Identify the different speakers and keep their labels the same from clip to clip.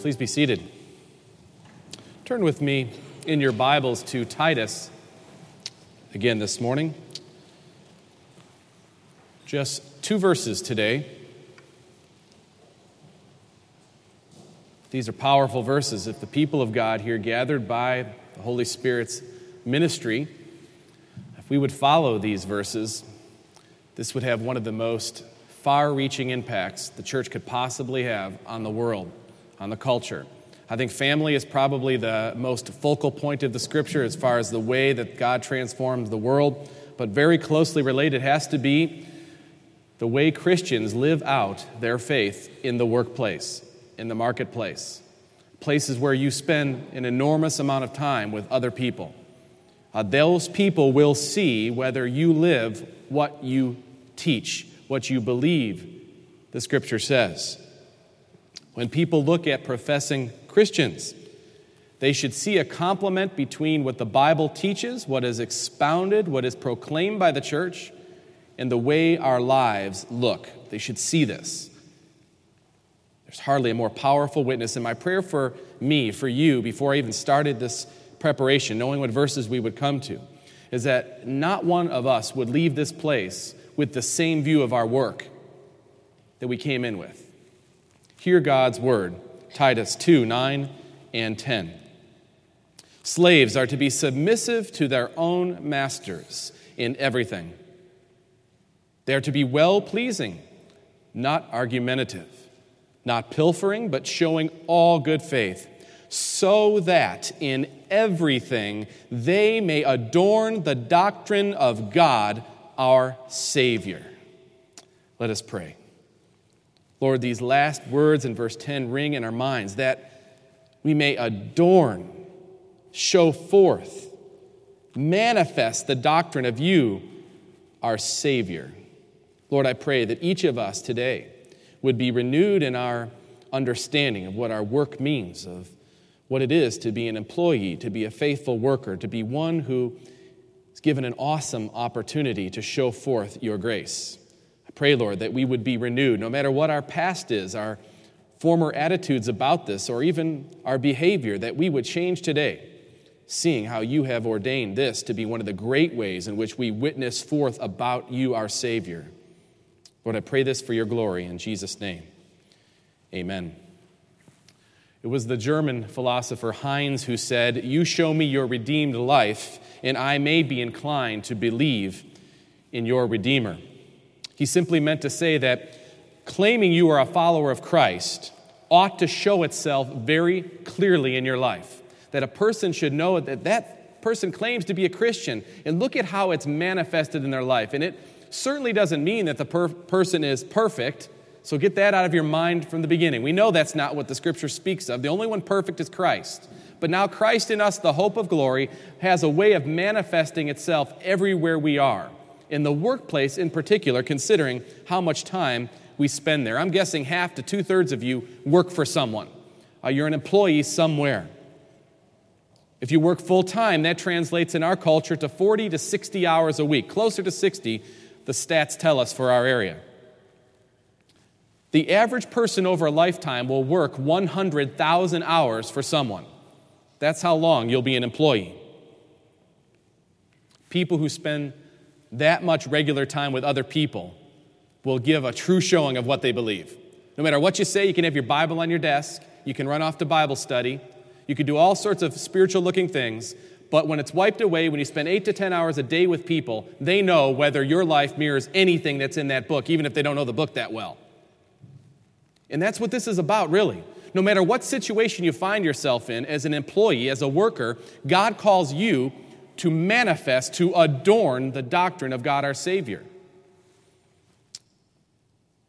Speaker 1: Please be seated. Turn with me in your Bibles to Titus again this morning. Just two verses today. These are powerful verses. If the people of God here gathered by the Holy Spirit's ministry, if we would follow these verses, this would have one of the most far reaching impacts the church could possibly have on the world, on the culture. I think family is probably the most focal point of the scripture as far as the way that God transforms the world, but very closely related has to be the way Christians live out their faith in the workplace, in the marketplace, places where you spend an enormous amount of time with other people. Uh, those people will see whether you live what you teach what you believe, the scripture says. When people look at professing Christians, they should see a complement between what the Bible teaches, what is expounded, what is proclaimed by the church, and the way our lives look. They should see this. There's hardly a more powerful witness. And my prayer for me, for you, before I even started this preparation, knowing what verses we would come to, is that not one of us would leave this place with the same view of our work that we came in with. Hear God's word, Titus 2 9 and 10. Slaves are to be submissive to their own masters in everything. They are to be well pleasing, not argumentative, not pilfering, but showing all good faith, so that in everything they may adorn the doctrine of God our Savior. Let us pray. Lord, these last words in verse 10 ring in our minds that we may adorn, show forth, manifest the doctrine of you, our Savior. Lord, I pray that each of us today would be renewed in our understanding of what our work means, of what it is to be an employee, to be a faithful worker, to be one who is given an awesome opportunity to show forth your grace. Pray, Lord, that we would be renewed, no matter what our past is, our former attitudes about this, or even our behavior, that we would change today, seeing how you have ordained this to be one of the great ways in which we witness forth about you, our Savior. Lord, I pray this for your glory in Jesus' name. Amen. It was the German philosopher Heine who said, You show me your redeemed life, and I may be inclined to believe in your Redeemer. He simply meant to say that claiming you are a follower of Christ ought to show itself very clearly in your life. That a person should know that that person claims to be a Christian, and look at how it's manifested in their life. And it certainly doesn't mean that the per- person is perfect so get that out of your mind from the beginning. We know that's not what the scripture speaks of. The only one perfect is Christ. But now, Christ in us, the hope of glory, has a way of manifesting itself everywhere we are. In the workplace, in particular, considering how much time we spend there. I'm guessing half to two thirds of you work for someone. Uh, you're an employee somewhere. If you work full time, that translates in our culture to 40 to 60 hours a week, closer to 60, the stats tell us for our area. The average person over a lifetime will work 100,000 hours for someone. That's how long you'll be an employee. People who spend that much regular time with other people will give a true showing of what they believe. No matter what you say, you can have your Bible on your desk, you can run off to Bible study, you can do all sorts of spiritual looking things, but when it's wiped away, when you spend eight to 10 hours a day with people, they know whether your life mirrors anything that's in that book, even if they don't know the book that well. And that's what this is about, really. No matter what situation you find yourself in as an employee, as a worker, God calls you to manifest, to adorn the doctrine of God our Savior.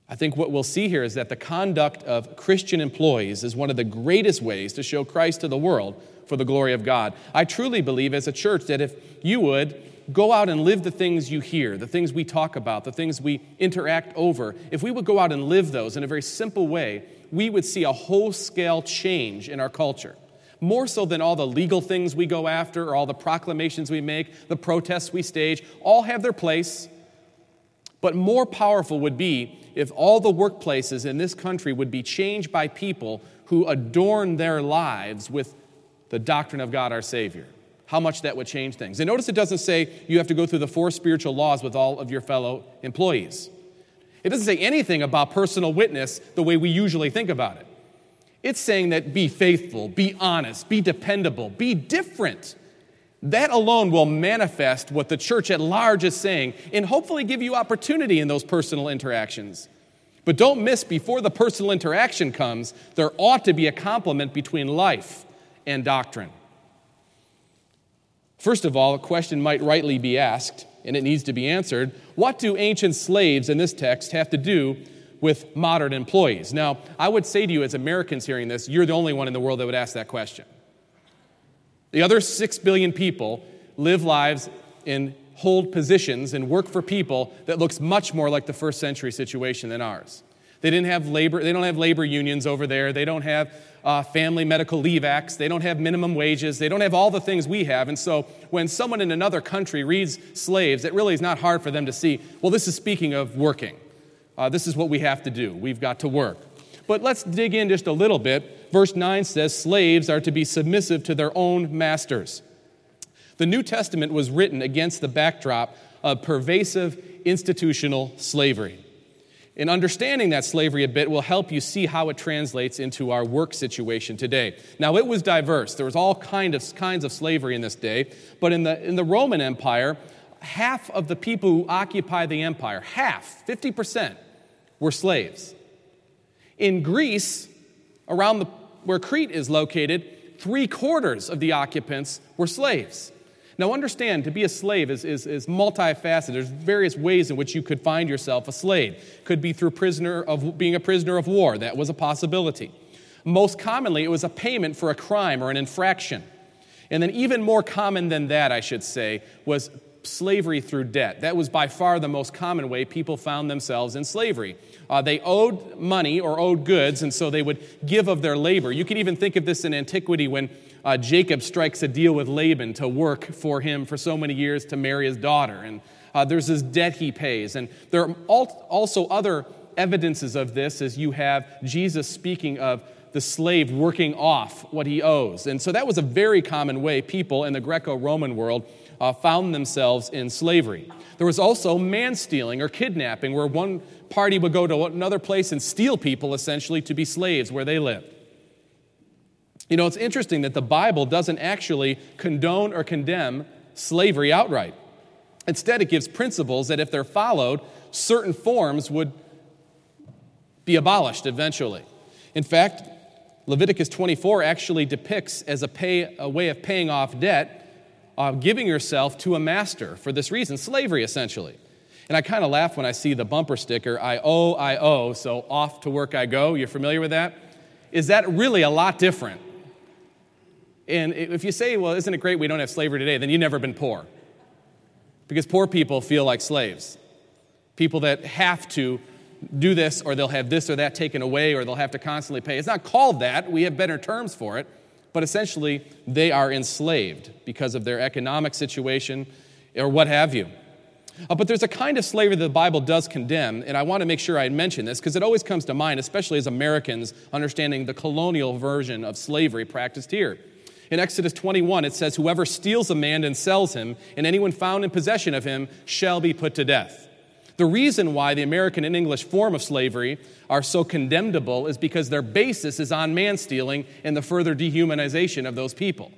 Speaker 1: I think what we'll see here is that the conduct of Christian employees is one of the greatest ways to show Christ to the world for the glory of God. I truly believe as a church that if you would go out and live the things you hear, the things we talk about, the things we interact over, if we would go out and live those in a very simple way, we would see a whole scale change in our culture. More so than all the legal things we go after or all the proclamations we make, the protests we stage, all have their place. But more powerful would be if all the workplaces in this country would be changed by people who adorn their lives with the doctrine of God our Savior. How much that would change things. And notice it doesn't say you have to go through the four spiritual laws with all of your fellow employees. It doesn't say anything about personal witness the way we usually think about it. It's saying that be faithful, be honest, be dependable, be different. That alone will manifest what the church at large is saying and hopefully give you opportunity in those personal interactions. But don't miss, before the personal interaction comes, there ought to be a complement between life and doctrine. First of all, a question might rightly be asked, and it needs to be answered what do ancient slaves in this text have to do with modern employees? Now, I would say to you, as Americans hearing this, you're the only one in the world that would ask that question. The other six billion people live lives and hold positions and work for people that looks much more like the first century situation than ours. They didn't have labor, they don't have labor unions over there. They don't have uh, family medical leave acts. They don't have minimum wages. They don't have all the things we have. And so when someone in another country reads slaves, it really is not hard for them to see, well, this is speaking of working. Uh, this is what we have to do. We've got to work. But let's dig in just a little bit. Verse 9 says, Slaves are to be submissive to their own masters. The New Testament was written against the backdrop of pervasive institutional slavery. In understanding that slavery a bit will help you see how it translates into our work situation today. Now, it was diverse. There was all kind of, kinds of slavery in this day, but in the, in the Roman Empire, half of the people who occupy the empire, half, 50%, were slaves. In Greece, around the, where Crete is located, three quarters of the occupants were slaves. Now, understand, to be a slave is, is, is multifaceted. There's various ways in which you could find yourself a slave. Could be through prisoner of, being a prisoner of war. That was a possibility. Most commonly, it was a payment for a crime or an infraction. And then, even more common than that, I should say, was slavery through debt. That was by far the most common way people found themselves in slavery. Uh, they owed money or owed goods, and so they would give of their labor. You can even think of this in antiquity when uh, Jacob strikes a deal with Laban to work for him for so many years to marry his daughter. And uh, there's this debt he pays. And there are also other evidences of this as you have Jesus speaking of the slave working off what he owes. And so that was a very common way people in the Greco Roman world uh, found themselves in slavery. There was also man stealing or kidnapping, where one party would go to another place and steal people essentially to be slaves where they lived. You know, it's interesting that the Bible doesn't actually condone or condemn slavery outright. Instead, it gives principles that, if they're followed, certain forms would be abolished eventually. In fact, Leviticus 24 actually depicts as a, pay, a way of paying off debt uh, giving yourself to a master for this reason slavery, essentially. And I kind of laugh when I see the bumper sticker, I owe, I owe, so off to work I go. You're familiar with that? Is that really a lot different? And if you say, well, isn't it great we don't have slavery today, then you've never been poor. Because poor people feel like slaves. People that have to do this, or they'll have this or that taken away, or they'll have to constantly pay. It's not called that. We have better terms for it but essentially they are enslaved because of their economic situation or what have you. Uh, but there's a kind of slavery that the Bible does condemn, and I want to make sure I mention this because it always comes to mind, especially as Americans understanding the colonial version of slavery practiced here. In Exodus 21, it says, Whoever steals a man and sells him, and anyone found in possession of him, shall be put to death. The reason why the American and English form of slavery are so condemnable is because their basis is on man stealing and the further dehumanization of those people.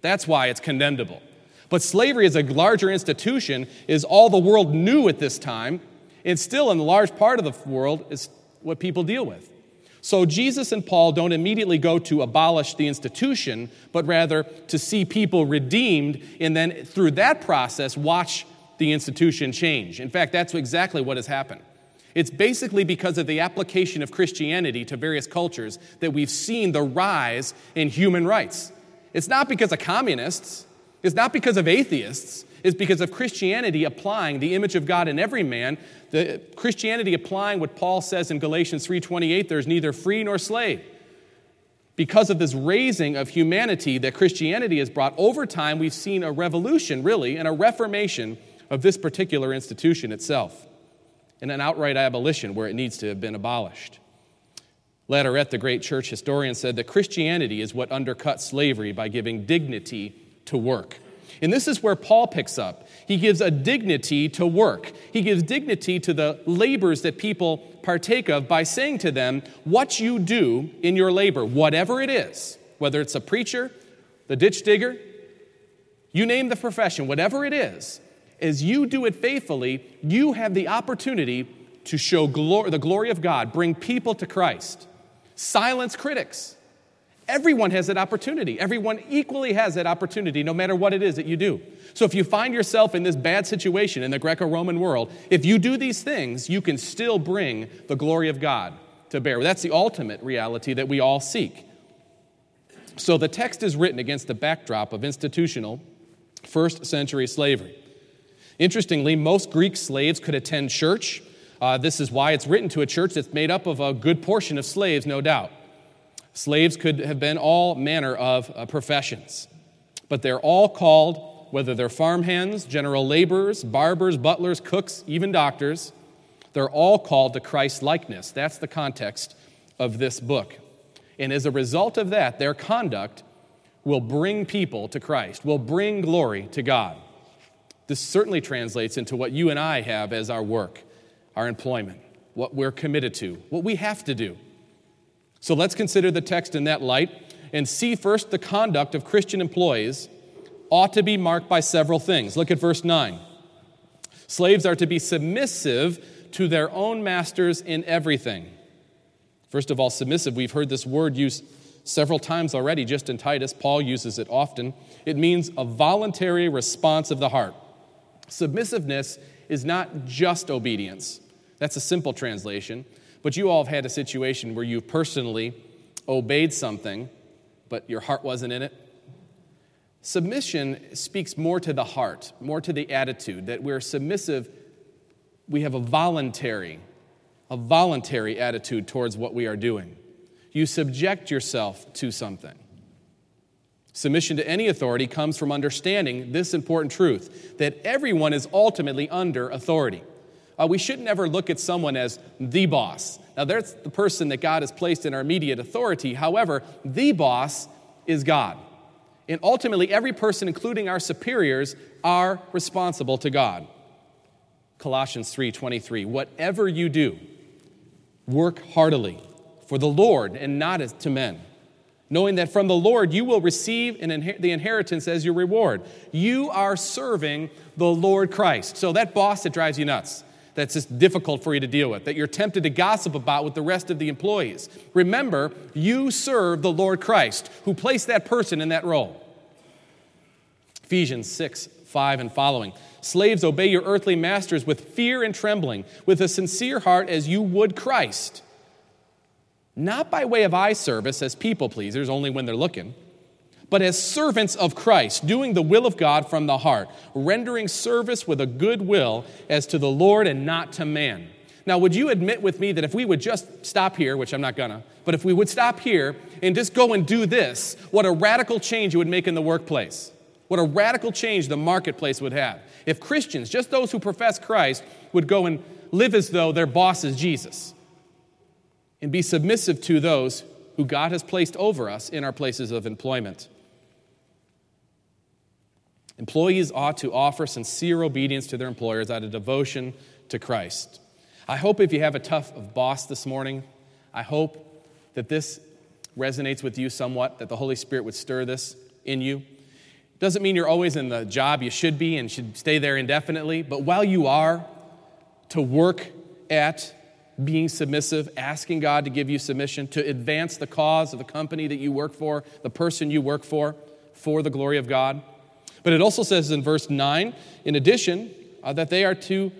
Speaker 1: That's why it's condemnable. But slavery as a larger institution is all the world knew at this time, and still in a large part of the world is what people deal with. So Jesus and Paul don't immediately go to abolish the institution, but rather to see people redeemed, and then through that process, watch the institution change. In fact, that's exactly what has happened. It's basically because of the application of Christianity to various cultures that we've seen the rise in human rights. It's not because of communists, it's not because of atheists, it's because of Christianity applying the image of God in every man, the Christianity applying what Paul says in Galatians 3:28, there's neither free nor slave. Because of this raising of humanity that Christianity has brought over time, we've seen a revolution, really, and a reformation of this particular institution itself. and an outright abolition where it needs to have been abolished. Latourette, the great church historian, said that Christianity is what undercut slavery by giving dignity to work. And this is where Paul picks up. He gives a dignity to work. He gives dignity to the labors that people partake of by saying to them, What you do in your labor, whatever it is, whether it's a preacher, the ditch digger, you name the profession, whatever it is, as you do it faithfully, you have the opportunity to show glory, the glory of God, bring people to Christ, silence critics. Everyone has that opportunity. Everyone equally has that opportunity, no matter what it is that you do. So if you find yourself in this bad situation in the Greco Roman world, if you do these things, you can still bring the glory of God to bear. That's the ultimate reality that we all seek. So the text is written against the backdrop of institutional first century slavery. Interestingly, most Greek slaves could attend church. Uh, this is why it's written to a church that's made up of a good portion of slaves, no doubt. Slaves could have been all manner of uh, professions, but they're all called, whether they're farmhands, general laborers, barbers, butlers, cooks, even doctors, they're all called to Christ likeness. That's the context of this book. And as a result of that, their conduct will bring people to Christ, will bring glory to God. This certainly translates into what you and I have as our work, our employment, what we're committed to, what we have to do. So let's consider the text in that light and see first the conduct of Christian employees ought to be marked by several things. Look at verse 9. Slaves are to be submissive to their own masters in everything. First of all, submissive, we've heard this word used several times already, just in Titus. Paul uses it often. It means a voluntary response of the heart. Submissiveness is not just obedience, that's a simple translation. But you all have had a situation where you've personally obeyed something, but your heart wasn't in it. Submission speaks more to the heart, more to the attitude, that we're submissive, we have a voluntary, a voluntary attitude towards what we are doing. You subject yourself to something. Submission to any authority comes from understanding this important truth that everyone is ultimately under authority. Uh, we should never look at someone as the boss. Now, that's the person that God has placed in our immediate authority. However, the boss is God. And ultimately, every person, including our superiors, are responsible to God. Colossians 3:23 Whatever you do, work heartily for the Lord and not as to men, knowing that from the Lord you will receive inher- the inheritance as your reward. You are serving the Lord Christ. So that boss that drives you nuts, that's just difficult for you to deal with, that you're tempted to gossip about with the rest of the employees. Remember, you serve the Lord Christ, who placed that person in that role. Ephesians 6, 5 and following. Slaves, obey your earthly masters with fear and trembling, with a sincere heart as you would Christ. Not by way of eye service as people pleasers, only when they're looking but as servants of Christ, doing the will of God from the heart, rendering service with a good will as to the Lord and not to man. Now, would you admit with me that if we would just stop here, which I'm not gonna, but if we would stop here and just go and do this, what a radical change it would make in the workplace? What a radical change the marketplace would have. If Christians, just those who profess Christ, would go and live as though their boss is Jesus and be submissive to those who God has placed over us in our places of employment. Employees ought to offer sincere obedience to their employers out of devotion to Christ. I hope if you have a tough boss this morning, I hope that this resonates with you somewhat, that the Holy Spirit would stir this in you. Doesn't mean you're always in the job you should be and should stay there indefinitely, but while you are, to work at being submissive, asking God to give you submission, to advance the cause of the company that you work for, the person you work for, for the glory of God. But it also says in verse 9, in addition, uh, that they are to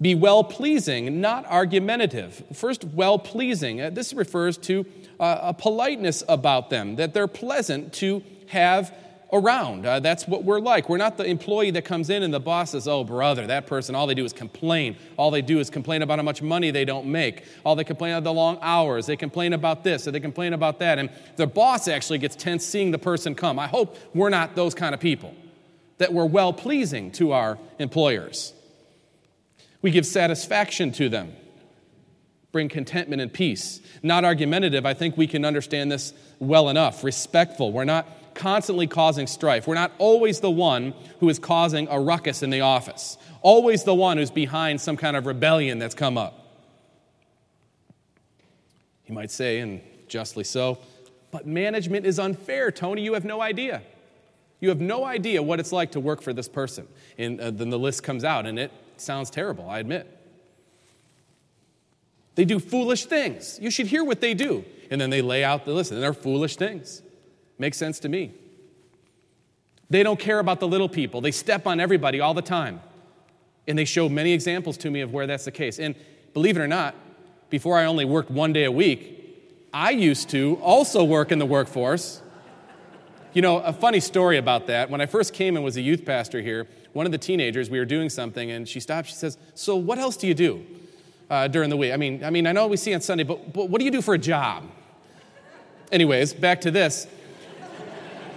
Speaker 1: be well pleasing, not argumentative. First, well pleasing. Uh, this refers to uh, a politeness about them, that they're pleasant to have around. Uh, that's what we're like. We're not the employee that comes in and the boss says, oh, brother, that person, all they do is complain. All they do is complain about how much money they don't make. All they complain about the long hours. They complain about this or they complain about that. And the boss actually gets tense seeing the person come. I hope we're not those kind of people that were well pleasing to our employers. We give satisfaction to them, bring contentment and peace. Not argumentative, I think we can understand this well enough. Respectful. We're not constantly causing strife. We're not always the one who is causing a ruckus in the office, always the one who's behind some kind of rebellion that's come up. You might say, and justly so, but management is unfair, Tony. You have no idea. You have no idea what it's like to work for this person. And uh, then the list comes out, and it sounds terrible, I admit. They do foolish things. You should hear what they do. And then they lay out the list, and they're foolish things. Makes sense to me. They don't care about the little people. They step on everybody all the time. And they show many examples to me of where that's the case. And believe it or not, before I only worked one day a week, I used to also work in the workforce. You know, a funny story about that. When I first came and was a youth pastor here, one of the teenagers, we were doing something, and she stopped. She says, So, what else do you do uh, during the week? I mean, I mean, I know we see on Sunday, but, but what do you do for a job? Anyways, back to this.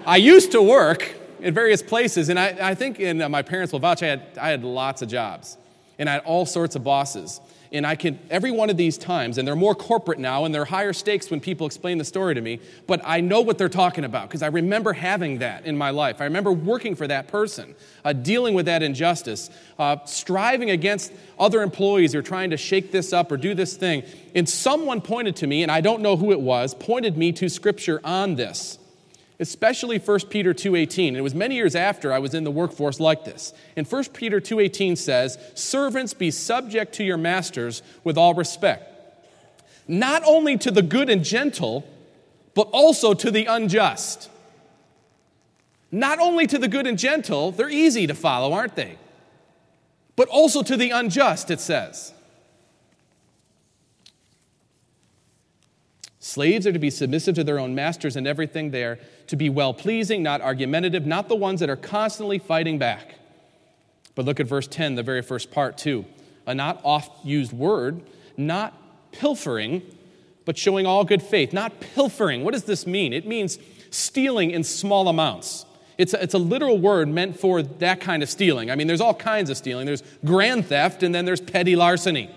Speaker 1: I used to work in various places, and I, I think in uh, my parents will vouch, I had, I had lots of jobs, and I had all sorts of bosses. And I can, every one of these times, and they're more corporate now and they're higher stakes when people explain the story to me, but I know what they're talking about because I remember having that in my life. I remember working for that person, uh, dealing with that injustice, uh, striving against other employees who are trying to shake this up or do this thing. And someone pointed to me, and I don't know who it was, pointed me to scripture on this especially 1 Peter 2:18. It was many years after I was in the workforce like this. And 1 Peter 2:18 says, "Servants be subject to your masters with all respect, not only to the good and gentle, but also to the unjust." Not only to the good and gentle, they're easy to follow, aren't they? But also to the unjust, it says. Slaves are to be submissive to their own masters in everything. They are to be well pleasing, not argumentative, not the ones that are constantly fighting back. But look at verse 10, the very first part, too. A not oft used word, not pilfering, but showing all good faith. Not pilfering. What does this mean? It means stealing in small amounts. It's a, it's a literal word meant for that kind of stealing. I mean, there's all kinds of stealing. There's grand theft, and then there's petty larceny.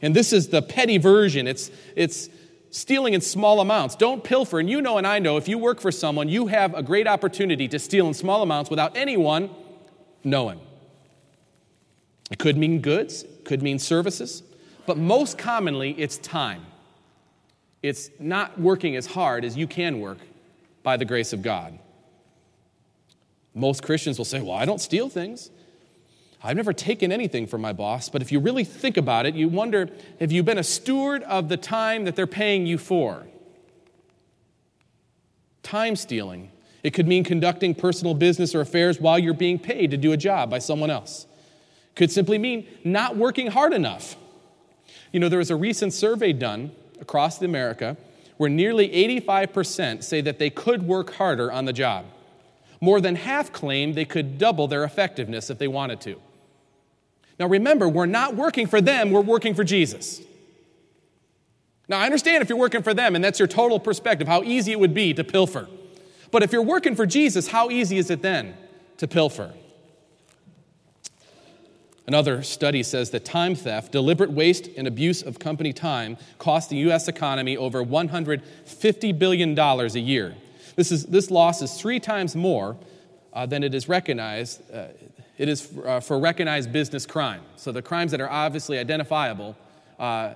Speaker 1: And this is the petty version. It's, it's stealing in small amounts. Don't pilfer. And you know, and I know, if you work for someone, you have a great opportunity to steal in small amounts without anyone knowing. It could mean goods, could mean services, but most commonly, it's time. It's not working as hard as you can work by the grace of God. Most Christians will say, Well, I don't steal things. I've never taken anything from my boss, but if you really think about it, you wonder have you been a steward of the time that they're paying you for? Time stealing. It could mean conducting personal business or affairs while you're being paid to do a job by someone else. Could simply mean not working hard enough. You know, there was a recent survey done across America where nearly 85% say that they could work harder on the job. More than half claim they could double their effectiveness if they wanted to. Now remember, we're not working for them, we're working for Jesus. Now I understand if you're working for them and that's your total perspective, how easy it would be to pilfer. But if you're working for Jesus, how easy is it then to pilfer? Another study says that time theft, deliberate waste, and abuse of company time cost the U.S. economy over $150 billion a year. This, is, this loss is three times more uh, than it is recognized uh, it is for, uh, for recognized business crime. So the crimes that are obviously identifiable uh,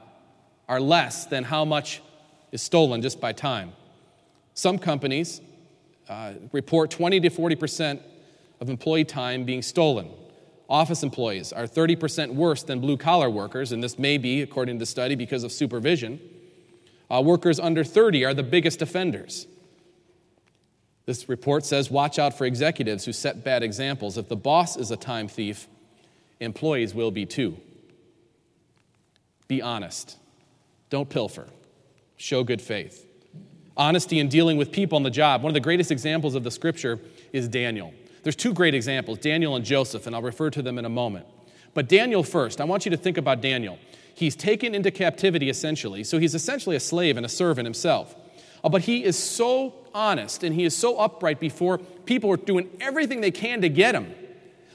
Speaker 1: are less than how much is stolen just by time. Some companies uh, report 20 to 40 percent of employee time being stolen. Office employees are 30 percent worse than blue collar workers, and this may be, according to the study, because of supervision. Uh, workers under 30 are the biggest offenders. This report says watch out for executives who set bad examples. If the boss is a time thief, employees will be too. Be honest. Don't pilfer. Show good faith. Honesty in dealing with people on the job. One of the greatest examples of the scripture is Daniel. There's two great examples, Daniel and Joseph, and I'll refer to them in a moment. But Daniel first, I want you to think about Daniel. He's taken into captivity essentially, so he's essentially a slave and a servant himself. Uh, but he is so honest and he is so upright before people are doing everything they can to get him.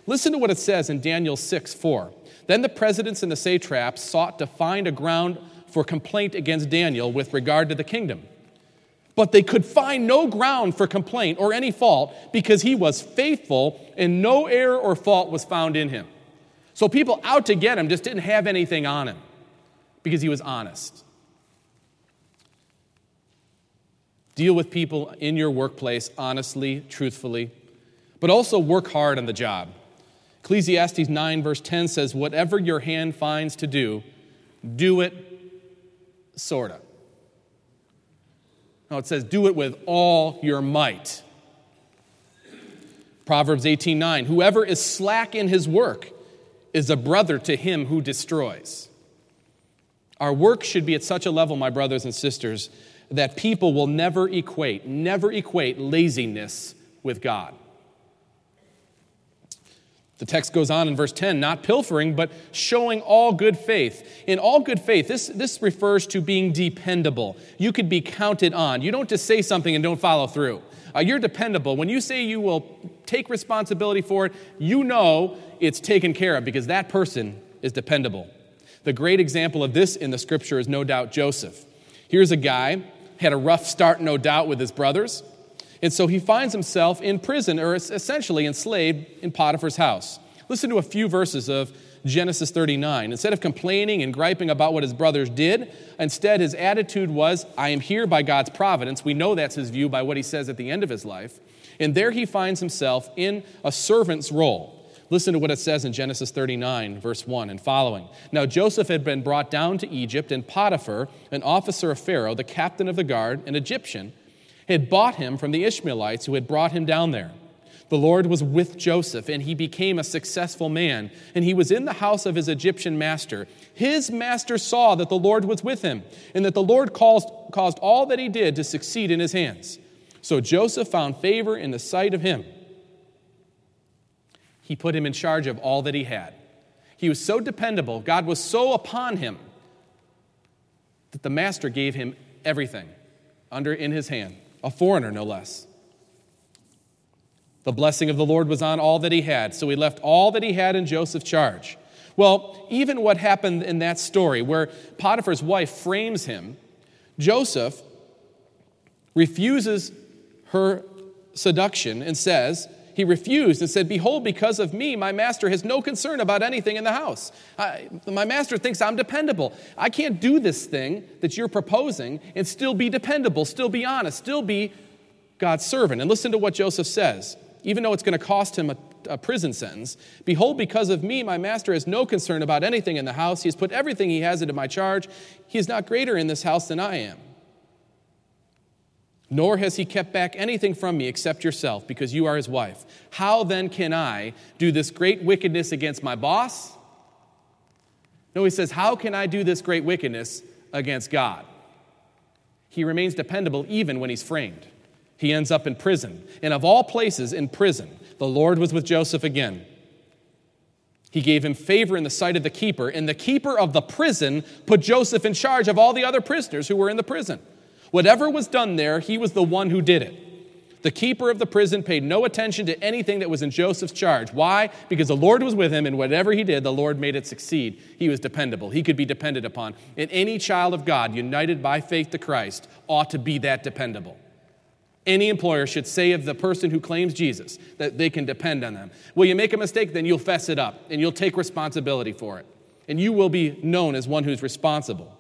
Speaker 1: Listen to what it says in Daniel 6 4. Then the presidents and the satraps sought to find a ground for complaint against Daniel with regard to the kingdom. But they could find no ground for complaint or any fault because he was faithful and no error or fault was found in him. So people out to get him just didn't have anything on him because he was honest. Deal with people in your workplace honestly, truthfully, but also work hard on the job. Ecclesiastes 9, verse 10 says, Whatever your hand finds to do, do it sorta. No, it says, Do it with all your might. Proverbs 18, 9, Whoever is slack in his work is a brother to him who destroys. Our work should be at such a level, my brothers and sisters, that people will never equate, never equate laziness with God. The text goes on in verse 10 not pilfering, but showing all good faith. In all good faith, this, this refers to being dependable. You could be counted on. You don't just say something and don't follow through. Uh, you're dependable. When you say you will take responsibility for it, you know it's taken care of because that person is dependable. The great example of this in the scripture is no doubt Joseph. Here's a guy, had a rough start, no doubt, with his brothers. And so he finds himself in prison, or essentially enslaved in Potiphar's house. Listen to a few verses of Genesis 39. Instead of complaining and griping about what his brothers did, instead his attitude was, I am here by God's providence. We know that's his view by what he says at the end of his life. And there he finds himself in a servant's role. Listen to what it says in Genesis 39, verse 1 and following. Now Joseph had been brought down to Egypt, and Potiphar, an officer of Pharaoh, the captain of the guard, an Egyptian, had bought him from the Ishmaelites who had brought him down there. The Lord was with Joseph, and he became a successful man, and he was in the house of his Egyptian master. His master saw that the Lord was with him, and that the Lord caused, caused all that he did to succeed in his hands. So Joseph found favor in the sight of him. He put him in charge of all that he had. He was so dependable, God was so upon him, that the master gave him everything under in his hand a foreigner no less. The blessing of the Lord was on all that he had, so he left all that he had in Joseph's charge. Well, even what happened in that story, where Potiphar's wife frames him, Joseph refuses her seduction and says, he refused and said, Behold, because of me, my master has no concern about anything in the house. I, my master thinks I'm dependable. I can't do this thing that you're proposing and still be dependable, still be honest, still be God's servant. And listen to what Joseph says. Even though it's going to cost him a, a prison sentence, behold, because of me, my master has no concern about anything in the house. He has put everything he has into my charge. He is not greater in this house than I am nor has he kept back anything from me except yourself, because you are his wife. How then can I do this great wickedness against my boss? No, he says, How can I do this great wickedness against God? He remains dependable even when he's framed. He ends up in prison. And of all places, in prison, the Lord was with Joseph again. He gave him favor in the sight of the keeper, and the keeper of the prison put Joseph in charge of all the other prisoners who were in the prison. Whatever was done there, he was the one who did it. The keeper of the prison paid no attention to anything that was in Joseph's charge. Why? Because the Lord was with him, and whatever he did, the Lord made it succeed. He was dependable, he could be depended upon. And any child of God, united by faith to Christ, ought to be that dependable. Any employer should say of the person who claims Jesus that they can depend on them. Will you make a mistake? Then you'll fess it up and you'll take responsibility for it. And you will be known as one who's responsible.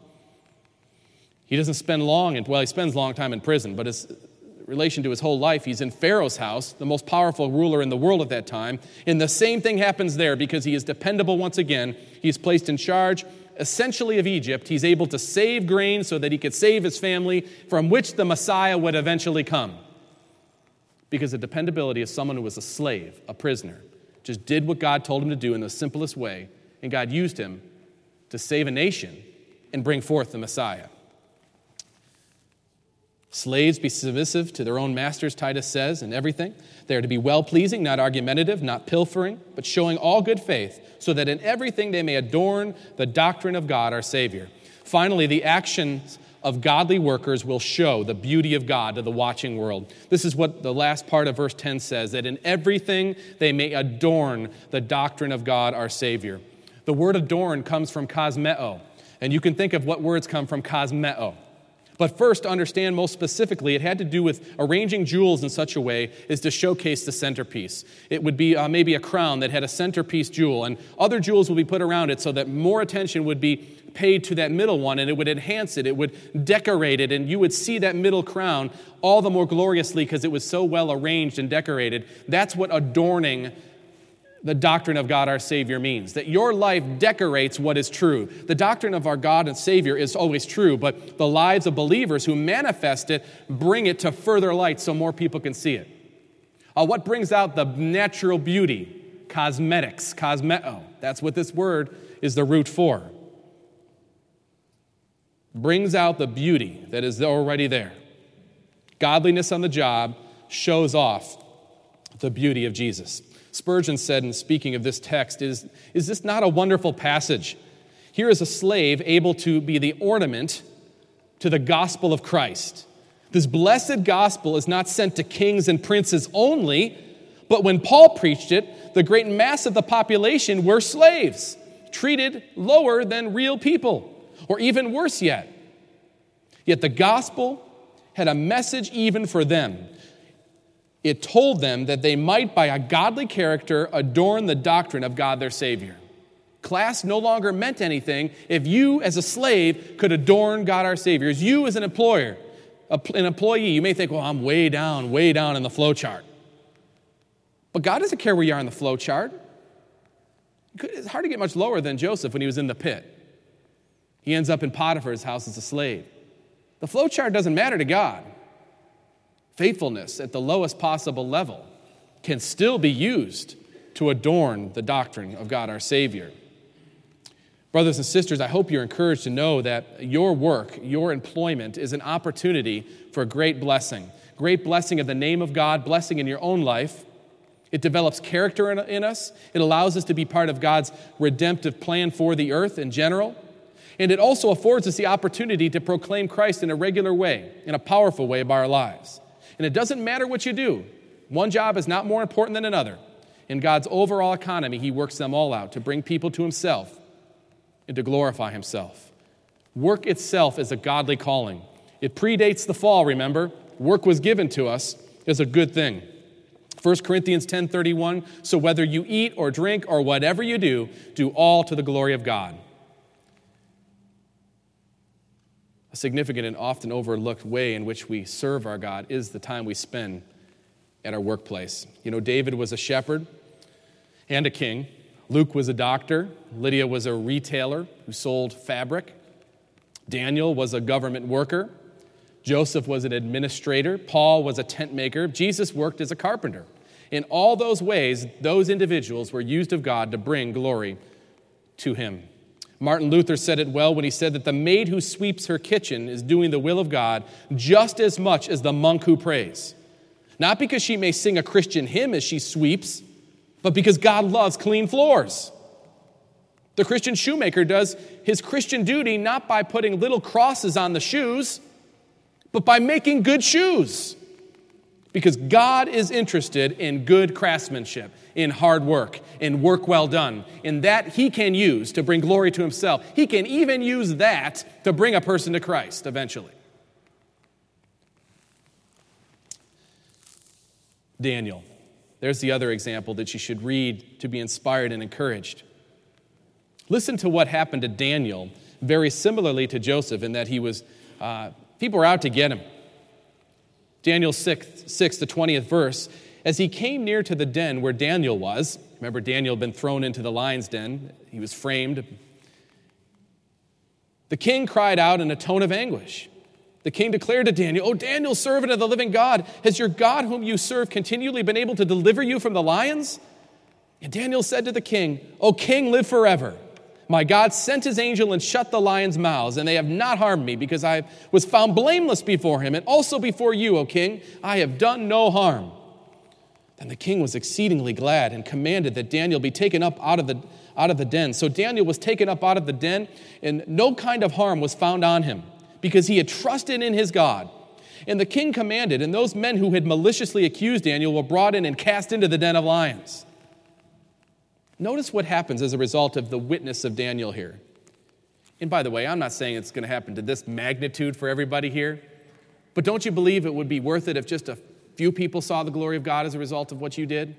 Speaker 1: He doesn't spend long, in, well, he spends a long time in prison, but his relation to his whole life, he's in Pharaoh's house, the most powerful ruler in the world at that time. And the same thing happens there because he is dependable once again. He's placed in charge essentially of Egypt. He's able to save grain so that he could save his family, from which the Messiah would eventually come. Because the dependability of someone who was a slave, a prisoner, just did what God told him to do in the simplest way, and God used him to save a nation and bring forth the Messiah. Slaves, be submissive to their own masters, Titus says, in everything. They are to be well pleasing, not argumentative, not pilfering, but showing all good faith, so that in everything they may adorn the doctrine of God our Savior. Finally, the actions of godly workers will show the beauty of God to the watching world. This is what the last part of verse 10 says that in everything they may adorn the doctrine of God our Savior. The word adorn comes from cosmeo, and you can think of what words come from cosmeo. But first, to understand most specifically, it had to do with arranging jewels in such a way as to showcase the centerpiece. It would be uh, maybe a crown that had a centerpiece jewel, and other jewels would be put around it so that more attention would be paid to that middle one, and it would enhance it, it would decorate it, and you would see that middle crown all the more gloriously because it was so well arranged and decorated. That's what adorning the doctrine of God our Savior means that your life decorates what is true. The doctrine of our God and Savior is always true, but the lives of believers who manifest it bring it to further light so more people can see it. Uh, what brings out the natural beauty? Cosmetics, cosmeo. That's what this word is the root for. Brings out the beauty that is already there. Godliness on the job shows off the beauty of Jesus. Spurgeon said in speaking of this text, is, is this not a wonderful passage? Here is a slave able to be the ornament to the gospel of Christ. This blessed gospel is not sent to kings and princes only, but when Paul preached it, the great mass of the population were slaves, treated lower than real people, or even worse yet. Yet the gospel had a message even for them it told them that they might, by a godly character, adorn the doctrine of God their Savior. Class no longer meant anything if you, as a slave, could adorn God our Savior. As you, as an employer, an employee, you may think, well, I'm way down, way down in the flow chart. But God doesn't care where you are in the flow chart. It's hard to get much lower than Joseph when he was in the pit. He ends up in Potiphar's house as a slave. The flow chart doesn't matter to God faithfulness at the lowest possible level can still be used to adorn the doctrine of God our Savior. Brothers and sisters, I hope you're encouraged to know that your work, your employment, is an opportunity for great blessing. Great blessing of the name of God, blessing in your own life. It develops character in, in us. It allows us to be part of God's redemptive plan for the earth in general. And it also affords us the opportunity to proclaim Christ in a regular way, in a powerful way by our lives. And it doesn't matter what you do, one job is not more important than another. In God's overall economy, He works them all out to bring people to Himself and to glorify Himself. Work itself is a godly calling. It predates the fall, remember? Work was given to us as a good thing. 1 Corinthians 10:31 So whether you eat or drink or whatever you do do all to the glory of God. A significant and often overlooked way in which we serve our God is the time we spend at our workplace. You know, David was a shepherd and a king. Luke was a doctor. Lydia was a retailer who sold fabric. Daniel was a government worker. Joseph was an administrator. Paul was a tent maker. Jesus worked as a carpenter. In all those ways, those individuals were used of God to bring glory to him. Martin Luther said it well when he said that the maid who sweeps her kitchen is doing the will of God just as much as the monk who prays. Not because she may sing a Christian hymn as she sweeps, but because God loves clean floors. The Christian shoemaker does his Christian duty not by putting little crosses on the shoes, but by making good shoes. Because God is interested in good craftsmanship, in hard work, in work well done, in that He can use to bring glory to Himself. He can even use that to bring a person to Christ eventually. Daniel. There's the other example that you should read to be inspired and encouraged. Listen to what happened to Daniel, very similarly to Joseph, in that he was, uh, people were out to get him. Daniel 6, 6, the 20th verse, as he came near to the den where Daniel was, remember Daniel had been thrown into the lion's den, he was framed. The king cried out in a tone of anguish. The king declared to Daniel, O Daniel, servant of the living God, has your God, whom you serve, continually been able to deliver you from the lions? And Daniel said to the king, O king, live forever. My God sent his angel and shut the lions' mouths, and they have not harmed me, because I was found blameless before him, and also before you, O king. I have done no harm. Then the king was exceedingly glad and commanded that Daniel be taken up out of the, out of the den. So Daniel was taken up out of the den, and no kind of harm was found on him, because he had trusted in his God. And the king commanded, and those men who had maliciously accused Daniel were brought in and cast into the den of lions. Notice what happens as a result of the witness of Daniel here. And by the way, I'm not saying it's going to happen to this magnitude for everybody here, but don't you believe it would be worth it if just a few people saw the glory of God as a result of what you did?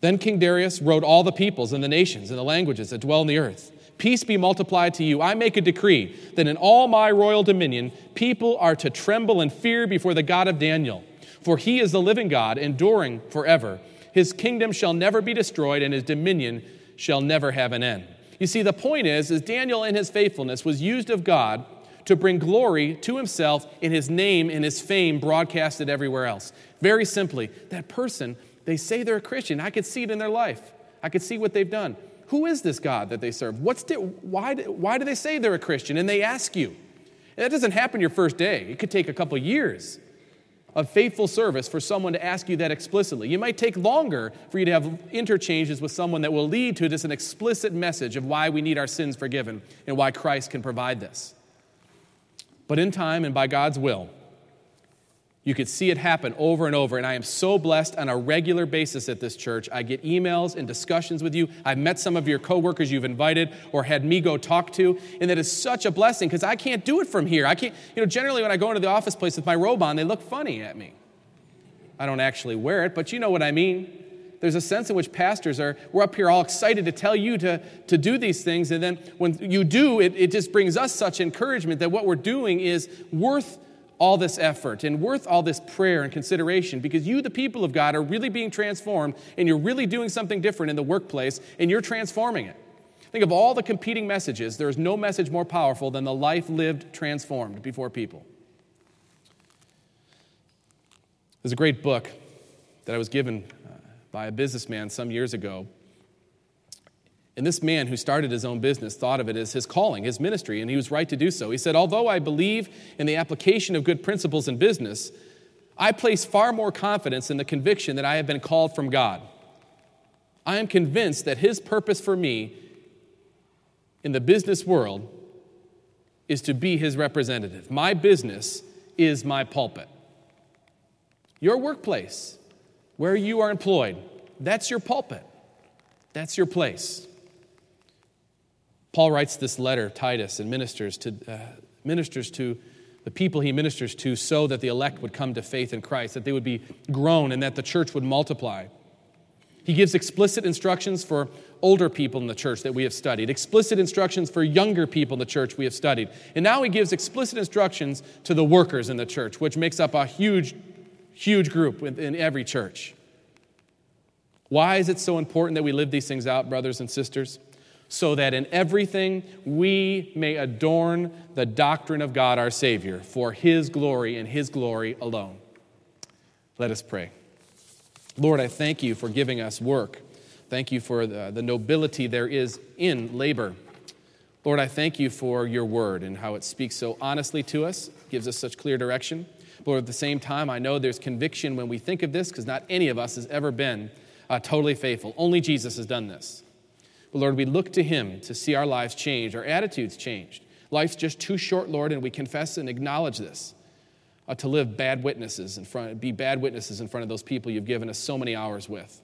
Speaker 1: Then King Darius wrote all the peoples and the nations and the languages that dwell in the earth. Peace be multiplied to you. I make a decree that in all my royal dominion, people are to tremble and fear before the God of Daniel. For he is the living God, enduring forever. His kingdom shall never be destroyed, and his dominion shall never have an end. You see, the point is, is Daniel in his faithfulness was used of God to bring glory to himself in his name and his fame broadcasted everywhere else. Very simply, that person, they say they're a Christian. I could see it in their life. I could see what they've done. Who is this God that they serve? What's di- why, why do they say they're a Christian? And they ask you. And that doesn't happen your first day. It could take a couple years of faithful service for someone to ask you that explicitly. You might take longer for you to have interchanges with someone that will lead to just an explicit message of why we need our sins forgiven and why Christ can provide this. But in time and by God's will, you could see it happen over and over. And I am so blessed on a regular basis at this church. I get emails and discussions with you. I've met some of your coworkers you've invited or had me go talk to. And that is such a blessing because I can't do it from here. I can't, you know, generally when I go into the office place with my robe on, they look funny at me. I don't actually wear it, but you know what I mean. There's a sense in which pastors are, we're up here all excited to tell you to, to do these things. And then when you do, it, it just brings us such encouragement that what we're doing is worth all this effort and worth all this prayer and consideration because you, the people of God, are really being transformed and you're really doing something different in the workplace and you're transforming it. Think of all the competing messages. There is no message more powerful than the life lived transformed before people. There's a great book that I was given by a businessman some years ago and this man who started his own business thought of it as his calling, his ministry, and he was right to do so. He said, Although I believe in the application of good principles in business, I place far more confidence in the conviction that I have been called from God. I am convinced that his purpose for me in the business world is to be his representative. My business is my pulpit. Your workplace, where you are employed, that's your pulpit. That's your place. Paul writes this letter, Titus, and ministers to, uh, ministers to the people he ministers to so that the elect would come to faith in Christ, that they would be grown, and that the church would multiply. He gives explicit instructions for older people in the church that we have studied, explicit instructions for younger people in the church we have studied. And now he gives explicit instructions to the workers in the church, which makes up a huge, huge group in every church. Why is it so important that we live these things out, brothers and sisters? so that in everything we may adorn the doctrine of God our Savior for His glory and His glory alone. Let us pray. Lord, I thank you for giving us work. Thank you for the, the nobility there is in labor. Lord, I thank you for your word and how it speaks so honestly to us, gives us such clear direction. Lord, at the same time, I know there's conviction when we think of this because not any of us has ever been uh, totally faithful. Only Jesus has done this. But Lord, we look to Him to see our lives change, our attitudes changed. Life's just too short, Lord, and we confess and acknowledge this. Uh, to live bad witnesses in front, be bad witnesses in front of those people you've given us so many hours with.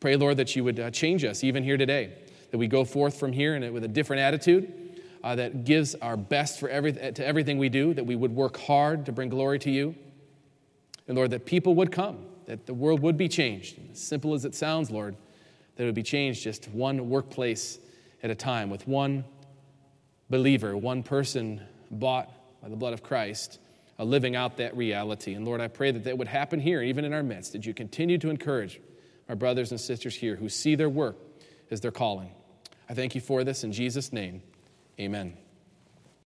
Speaker 1: Pray, Lord, that you would uh, change us even here today, that we go forth from here and with a different attitude uh, that gives our best for every, to everything we do, that we would work hard to bring glory to you. And Lord, that people would come, that the world would be changed. As simple as it sounds, Lord, that it would be changed just one workplace at a time with one believer, one person bought by the blood of Christ, uh, living out that reality. And Lord, I pray that that would happen here, even in our midst, that you continue to encourage our brothers and sisters here who see their work as their calling. I thank you for this in Jesus' name. Amen.